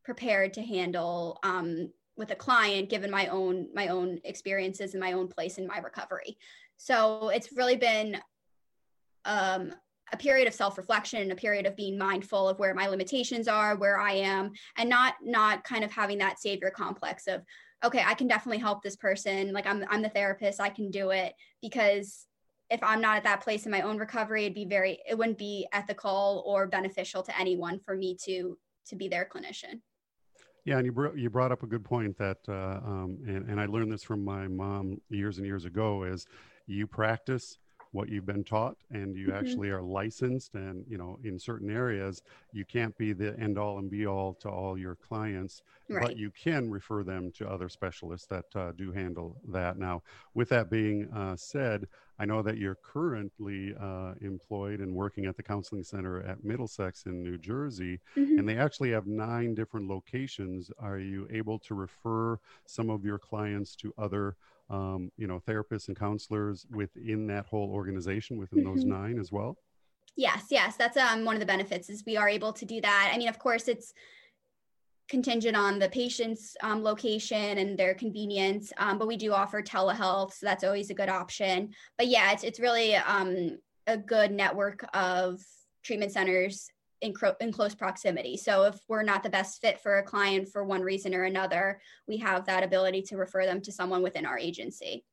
prepared to handle um, with a client given my own my own experiences and my own place in my recovery. So it's really been um, a period of self-reflection a period of being mindful of where my limitations are where i am and not not kind of having that savior complex of okay i can definitely help this person like i'm i'm the therapist i can do it because if i'm not at that place in my own recovery it'd be very it wouldn't be ethical or beneficial to anyone for me to to be their clinician yeah, and you, br- you brought up a good point that, uh, um, and, and I learned this from my mom years and years ago, is you practice what you've been taught and you mm-hmm. actually are licensed and you know in certain areas you can't be the end all and be all to all your clients right. but you can refer them to other specialists that uh, do handle that now with that being uh, said i know that you're currently uh, employed and working at the counseling center at middlesex in new jersey mm-hmm. and they actually have nine different locations are you able to refer some of your clients to other um, you know, therapists and counselors within that whole organization, within mm-hmm. those nine as well? Yes, yes, that's um, one of the benefits is we are able to do that. I mean, of course, it's contingent on the patient's um, location and their convenience, um, but we do offer telehealth, so that's always a good option. But yeah, it's it's really um, a good network of treatment centers in, cro- in close proximity. So if we're not the best fit for a client for one reason or another, we have that ability to refer them to someone within our agency.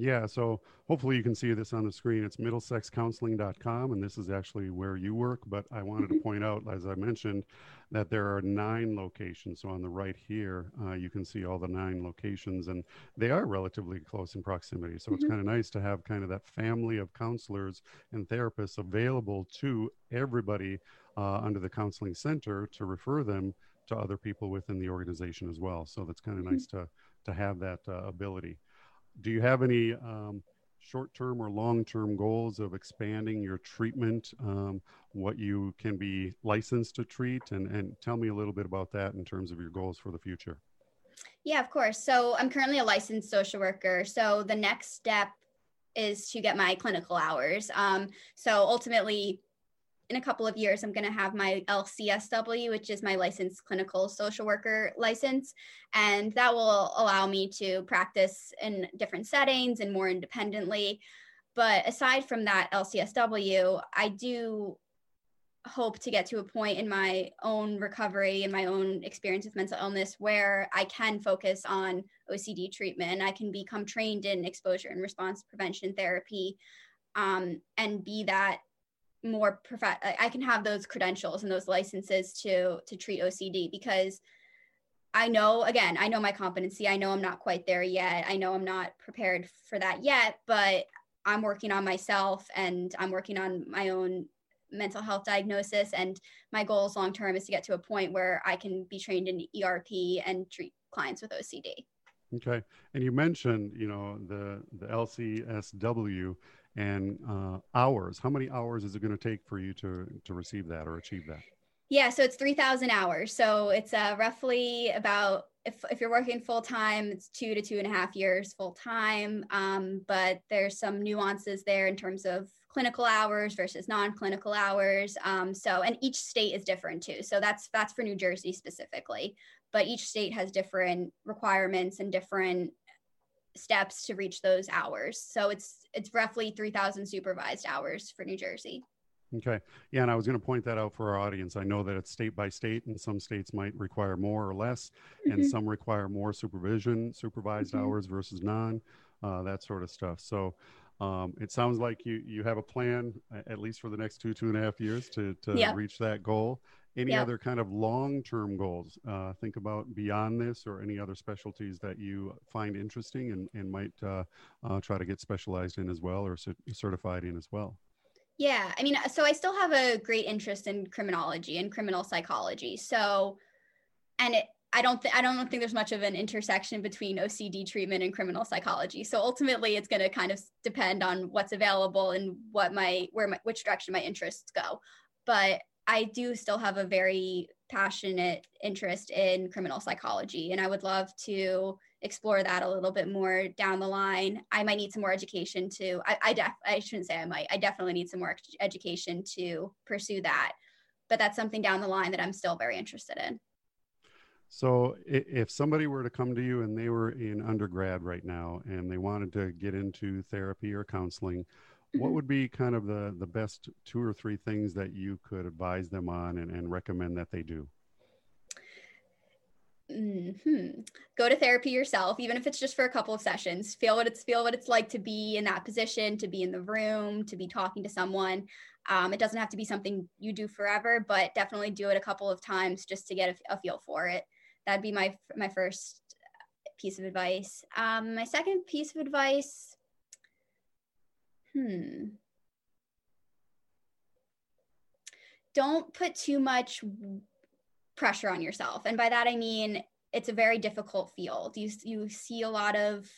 Yeah, so hopefully you can see this on the screen. It's middlesexcounseling.com, and this is actually where you work. But I wanted to point out, as I mentioned, that there are nine locations. So on the right here, uh, you can see all the nine locations, and they are relatively close in proximity. So it's mm-hmm. kind of nice to have kind of that family of counselors and therapists available to everybody uh, under the counseling center to refer them to other people within the organization as well. So that's kind of mm-hmm. nice to to have that uh, ability do you have any um, short-term or long-term goals of expanding your treatment um, what you can be licensed to treat? And, and tell me a little bit about that in terms of your goals for the future. Yeah of course. So i'm currently a licensed social worker. So the next step is to get my clinical hours. Um, so ultimately in a couple of years, I'm going to have my LCSW, which is my licensed clinical social worker license. And that will allow me to practice in different settings and more independently. But aside from that LCSW, I do hope to get to a point in my own recovery and my own experience with mental illness where I can focus on OCD treatment. I can become trained in exposure and response prevention therapy um, and be that more prof- I can have those credentials and those licenses to to treat OCD because I know again, I know my competency. I know I'm not quite there yet. I know I'm not prepared for that yet, but I'm working on myself and I'm working on my own mental health diagnosis and my goals long term is to get to a point where I can be trained in ERP and treat clients with OCD. Okay. And you mentioned, you know, the the LCSW and uh, hours. How many hours is it going to take for you to to receive that or achieve that? Yeah, so it's 3,000 hours. So it's uh, roughly about, if, if you're working full time, it's two to two and a half years full time. Um, but there's some nuances there in terms of clinical hours versus non-clinical hours. Um, so, and each state is different too. So that's that's for New Jersey specifically. But each state has different requirements and different steps to reach those hours. So it's it's roughly 3,000 supervised hours for New Jersey. Okay. Yeah, and I was going to point that out for our audience. I know that it's state by state, and some states might require more or less, mm-hmm. and some require more supervision, supervised mm-hmm. hours versus non, uh, that sort of stuff. So um, it sounds like you you have a plan, at least for the next two two and a half years, to to yep. reach that goal. Any yep. other kind of long term goals? Uh, think about beyond this, or any other specialties that you find interesting and and might uh, uh try to get specialized in as well, or certified in as well. Yeah, I mean, so I still have a great interest in criminology and criminal psychology. So, and it, I don't th- I don't think there's much of an intersection between OCD treatment and criminal psychology. So ultimately, it's going to kind of depend on what's available and what my where my which direction my interests go. But I do still have a very passionate interest in criminal psychology, and I would love to explore that a little bit more down the line. I might need some more education to, I, I, def, I shouldn't say I might, I definitely need some more education to pursue that. But that's something down the line that I'm still very interested in. So, if somebody were to come to you and they were in undergrad right now and they wanted to get into therapy or counseling, what would be kind of the, the best two or three things that you could advise them on and, and recommend that they do? Mm-hmm. Go to therapy yourself, even if it's just for a couple of sessions. Feel what it's feel what it's like to be in that position, to be in the room, to be talking to someone. Um, it doesn't have to be something you do forever, but definitely do it a couple of times just to get a, a feel for it. That'd be my my first piece of advice. Um, my second piece of advice. Hmm. Don't put too much pressure on yourself. And by that, I mean, it's a very difficult field. You, you see a lot of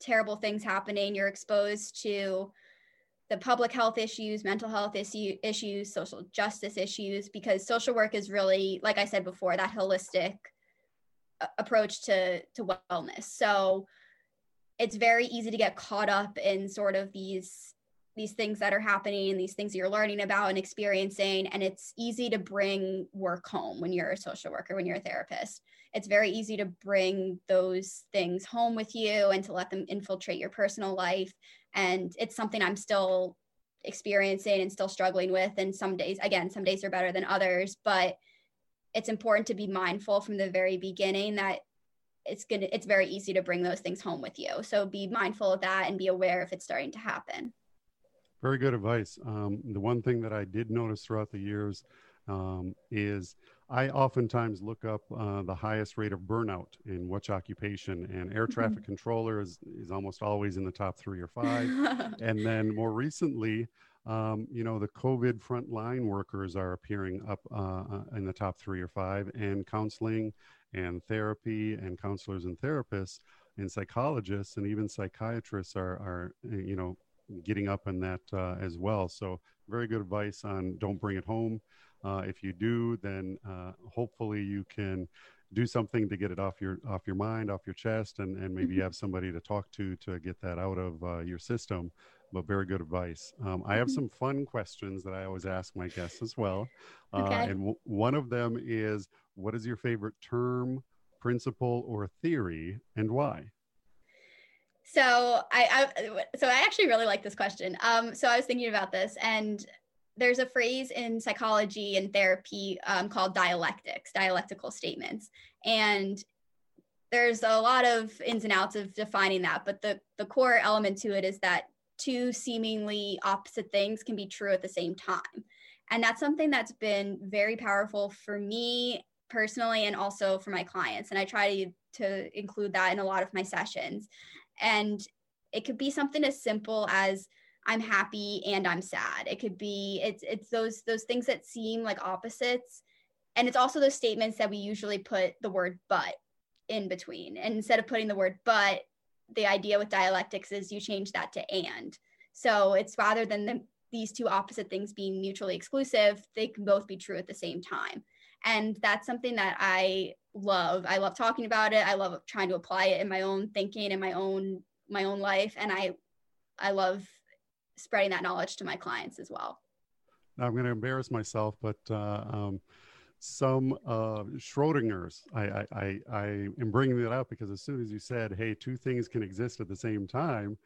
terrible things happening. You're exposed to the public health issues, mental health issue, issues, social justice issues, because social work is really, like I said before, that holistic approach to, to wellness. So it's very easy to get caught up in sort of these these things that are happening and these things you're learning about and experiencing and it's easy to bring work home when you're a social worker when you're a therapist. It's very easy to bring those things home with you and to let them infiltrate your personal life. And it's something i'm still experiencing and still struggling with. And some days again some days are better than others but it's important to be mindful from the very beginning that it's going to it's very easy to bring those things home with you so be mindful of that and be aware if it's starting to happen very good advice. Um, the one thing that I did notice throughout the years um, is I oftentimes look up uh, the highest rate of burnout in which occupation, and air mm-hmm. traffic mm-hmm. controller is, is almost always in the top three or five. [laughs] and then more recently, um, you know, the COVID frontline workers are appearing up uh, uh, in the top three or five, and counseling and therapy and counselors and therapists and psychologists and even psychiatrists are, are you know, getting up in that uh, as well. So very good advice on don't bring it home. Uh, if you do, then uh, hopefully you can do something to get it off your off your mind, off your chest, and and maybe mm-hmm. have somebody to talk to to get that out of uh, your system. But very good advice. Um, I have mm-hmm. some fun questions that I always ask my guests as well, uh, okay. and w- one of them is, what is your favorite term, principle, or theory, and why? So I, I, so I actually really like this question. Um, so I was thinking about this, and there's a phrase in psychology and therapy um, called dialectics, dialectical statements, and there's a lot of ins and outs of defining that. But the the core element to it is that two seemingly opposite things can be true at the same time, and that's something that's been very powerful for me personally and also for my clients. And I try to to include that in a lot of my sessions and it could be something as simple as i'm happy and i'm sad it could be it's it's those those things that seem like opposites and it's also those statements that we usually put the word but in between and instead of putting the word but the idea with dialectics is you change that to and so it's rather than them these two opposite things being mutually exclusive, they can both be true at the same time. And that's something that I love. I love talking about it. I love trying to apply it in my own thinking and my own my own life. And I I love spreading that knowledge to my clients as well. Now I'm going to embarrass myself, but uh, um, some uh, Schrodinger's. I, I, I, I am bringing that up because as soon as you said, "Hey, two things can exist at the same time,"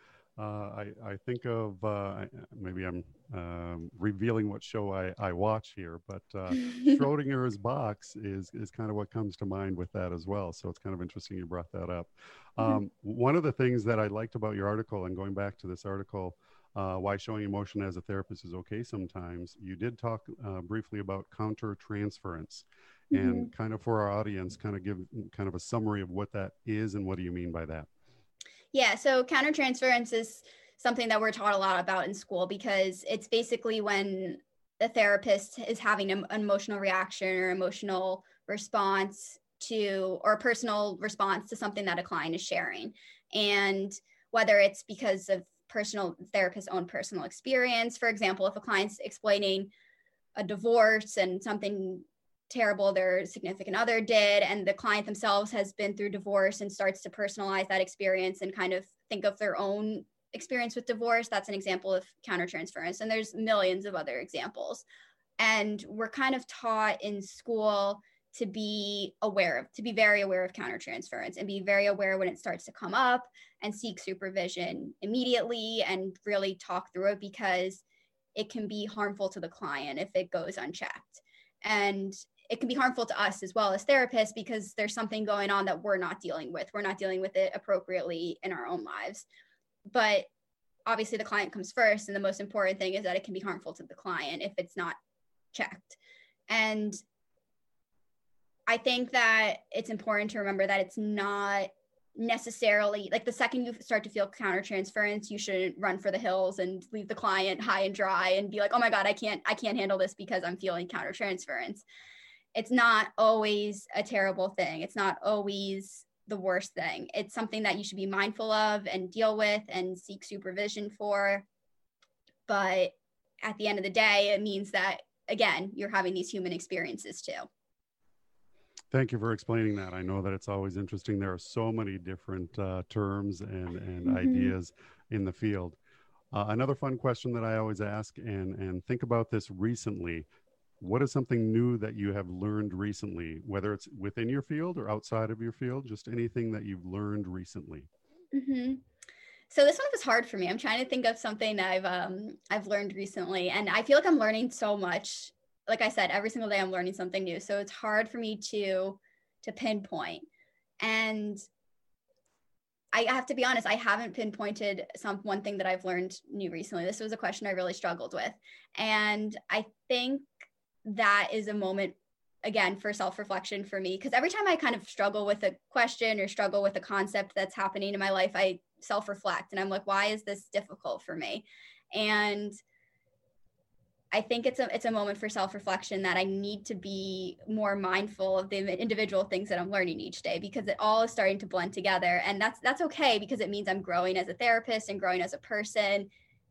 I, I think of uh, maybe I'm um, revealing what show I, I watch here, but uh, [laughs] Schrodinger's box is is kind of what comes to mind with that as well. So it's kind of interesting you brought that up. Mm-hmm. Um, mm-hmm. One of the things that I liked about your article, and going back to this article uh, why showing emotion as a therapist is okay sometimes. You did talk uh, briefly about counter transference, mm-hmm. and kind of for our audience, kind of give kind of a summary of what that is and what do you mean by that? Yeah, so counter transference is something that we're taught a lot about in school because it's basically when the therapist is having an emotional reaction or emotional response to or personal response to something that a client is sharing and whether it's because of personal therapist's own personal experience. For example, if a client's explaining a divorce and something terrible their significant other did, and the client themselves has been through divorce and starts to personalize that experience and kind of think of their own experience with divorce, that's an example of countertransference. And there's millions of other examples. And we're kind of taught in school to be aware of, to be very aware of countertransference and be very aware when it starts to come up and seek supervision immediately and really talk through it because it can be harmful to the client if it goes unchecked. And it can be harmful to us as well as therapists because there's something going on that we're not dealing with. We're not dealing with it appropriately in our own lives. But obviously, the client comes first. And the most important thing is that it can be harmful to the client if it's not checked. And I think that it's important to remember that it's not necessarily like the second you start to feel counter transference you shouldn't run for the hills and leave the client high and dry and be like oh my god i can't i can't handle this because i'm feeling counter transference it's not always a terrible thing it's not always the worst thing it's something that you should be mindful of and deal with and seek supervision for but at the end of the day it means that again you're having these human experiences too Thank you for explaining that. I know that it's always interesting. There are so many different uh, terms and, and mm-hmm. ideas in the field. Uh, another fun question that I always ask and, and think about this recently what is something new that you have learned recently, whether it's within your field or outside of your field, just anything that you've learned recently? Mm-hmm. So this one was hard for me. I'm trying to think of something I've um, I've learned recently, and I feel like I'm learning so much like I said, every single day I'm learning something new. So it's hard for me to to pinpoint. And I have to be honest, I haven't pinpointed some one thing that I've learned new recently. This was a question I really struggled with. And I think that is a moment again for self-reflection for me because every time I kind of struggle with a question or struggle with a concept that's happening in my life, I self-reflect and I'm like, why is this difficult for me? And I think it's a it's a moment for self-reflection that I need to be more mindful of the individual things that I'm learning each day because it all is starting to blend together and that's that's okay because it means I'm growing as a therapist and growing as a person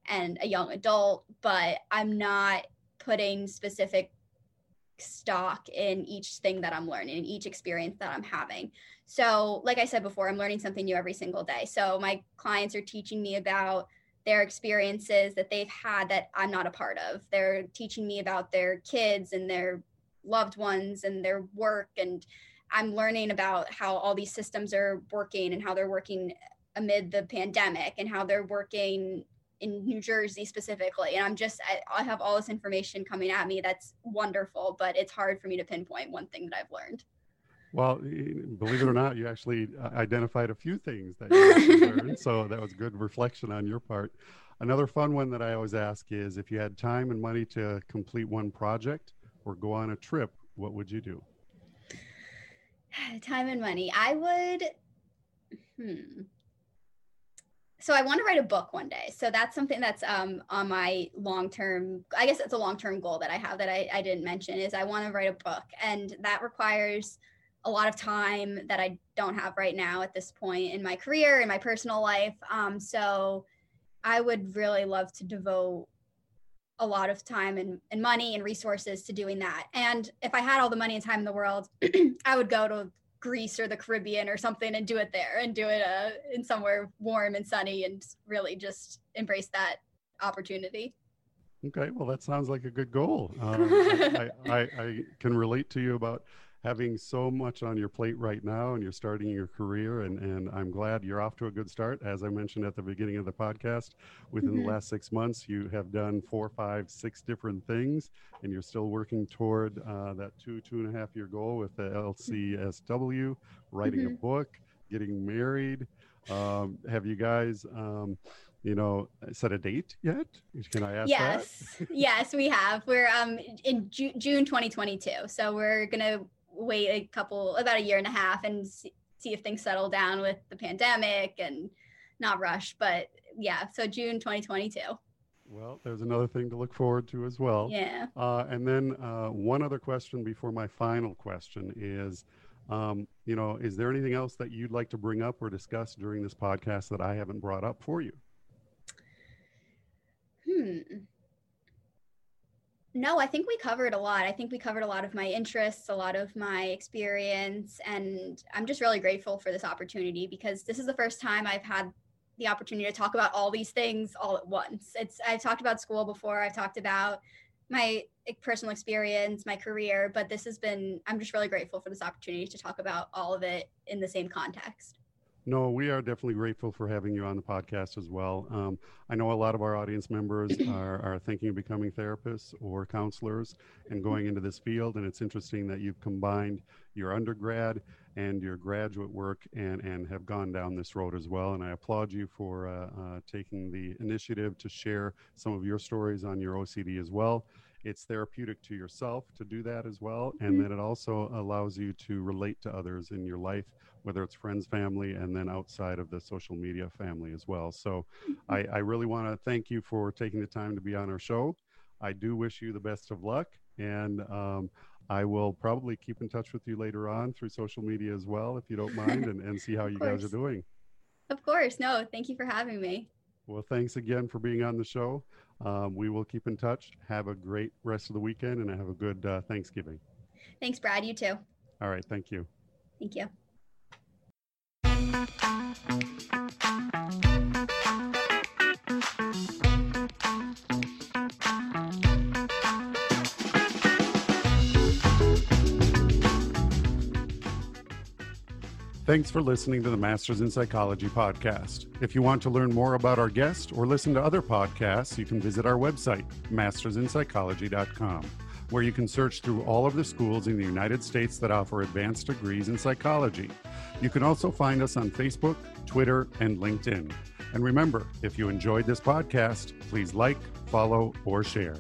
and a young adult but I'm not putting specific stock in each thing that I'm learning in each experience that I'm having. So like I said before I'm learning something new every single day. So my clients are teaching me about their experiences that they've had that I'm not a part of. They're teaching me about their kids and their loved ones and their work. And I'm learning about how all these systems are working and how they're working amid the pandemic and how they're working in New Jersey specifically. And I'm just, I, I have all this information coming at me that's wonderful, but it's hard for me to pinpoint one thing that I've learned. Well, believe it or not, you actually uh, identified a few things that you [laughs] learned. So that was good reflection on your part. Another fun one that I always ask is if you had time and money to complete one project or go on a trip, what would you do? [sighs] Time and money. I would, hmm. So I want to write a book one day. So that's something that's um, on my long term. I guess it's a long term goal that I have that I, I didn't mention is I want to write a book, and that requires a lot of time that I don't have right now at this point in my career, in my personal life. Um, so I would really love to devote a lot of time and, and money and resources to doing that. And if I had all the money and time in the world, [clears throat] I would go to Greece or the Caribbean or something and do it there and do it uh, in somewhere warm and sunny and really just embrace that opportunity. Okay, well, that sounds like a good goal. [laughs] Um, I, I, I, can relate to you about having so much on your plate right now and you're starting your career and, and i'm glad you're off to a good start. As i mentioned at the beginning of the podcast within mm-hmm. the last six months you have done four five six different things and you're still working toward uh, that two two and a half year goal with the lcsw writing mm-hmm. a book getting married. Um, have you guys um, you know set a date yet? Can i ask yes. Yes we have. We're um in Ju- june 2022 so we're gonna wait a couple about a year and a half and see, see if things settle down with the pandemic and not rush but yeah so june 2022 well there's another thing to look forward to as well. Yeah. Uh, and then uh, one other question before my final question is um, you know is there anything else that you'd like to bring up or discuss during this podcast that i haven't brought up for you? Hmm no, I think we covered a lot. I think we covered a lot of my interests, a lot of my experience, and I'm just really grateful for this opportunity because this is the first time I've had the opportunity to talk about all these things all at once. It's I've talked about school before, I've talked about my personal experience, my career, but this has been I'm just really grateful for this opportunity to talk about all of it in the same context. No, we are definitely grateful for having you on the podcast as well. Um, I know a lot of our audience members [clears throat] are, are thinking of becoming therapists or counselors and going into this field. And it's interesting that you've combined your undergrad and your graduate work and, and have gone down this road as well. And I applaud you for uh, uh, taking the initiative to share some of your stories on your OCD as well it's therapeutic to yourself to do that as well and mm-hmm. then it also allows you to relate to others in your life whether it's friends, family, and then outside of the social media family as well. So I, mm-hmm. I really want to thank you for taking the time to be on our show. I do wish you the best of luck. And um, I will probably keep in touch with you later on through social media as well, if you don't [laughs] mind, and, and see how you guys are doing. Of course. No, thank you for having me. Well, thanks again for being on the show. Um, we will keep in touch. Have a great rest of the weekend and have a good uh, Thanksgiving. Thanks, Brad. You too. All right. Thank you. Thank you. Thanks for listening to the Masters in Psychology podcast. If you want to learn more about our guest or listen to other podcasts, you can visit our website, mastersinpsychology.com, where you can search through all of the schools in the United States that offer advanced degrees in psychology. You can also find us on Facebook, Twitter, and LinkedIn. And remember, if you enjoyed this podcast, please like, follow, or share.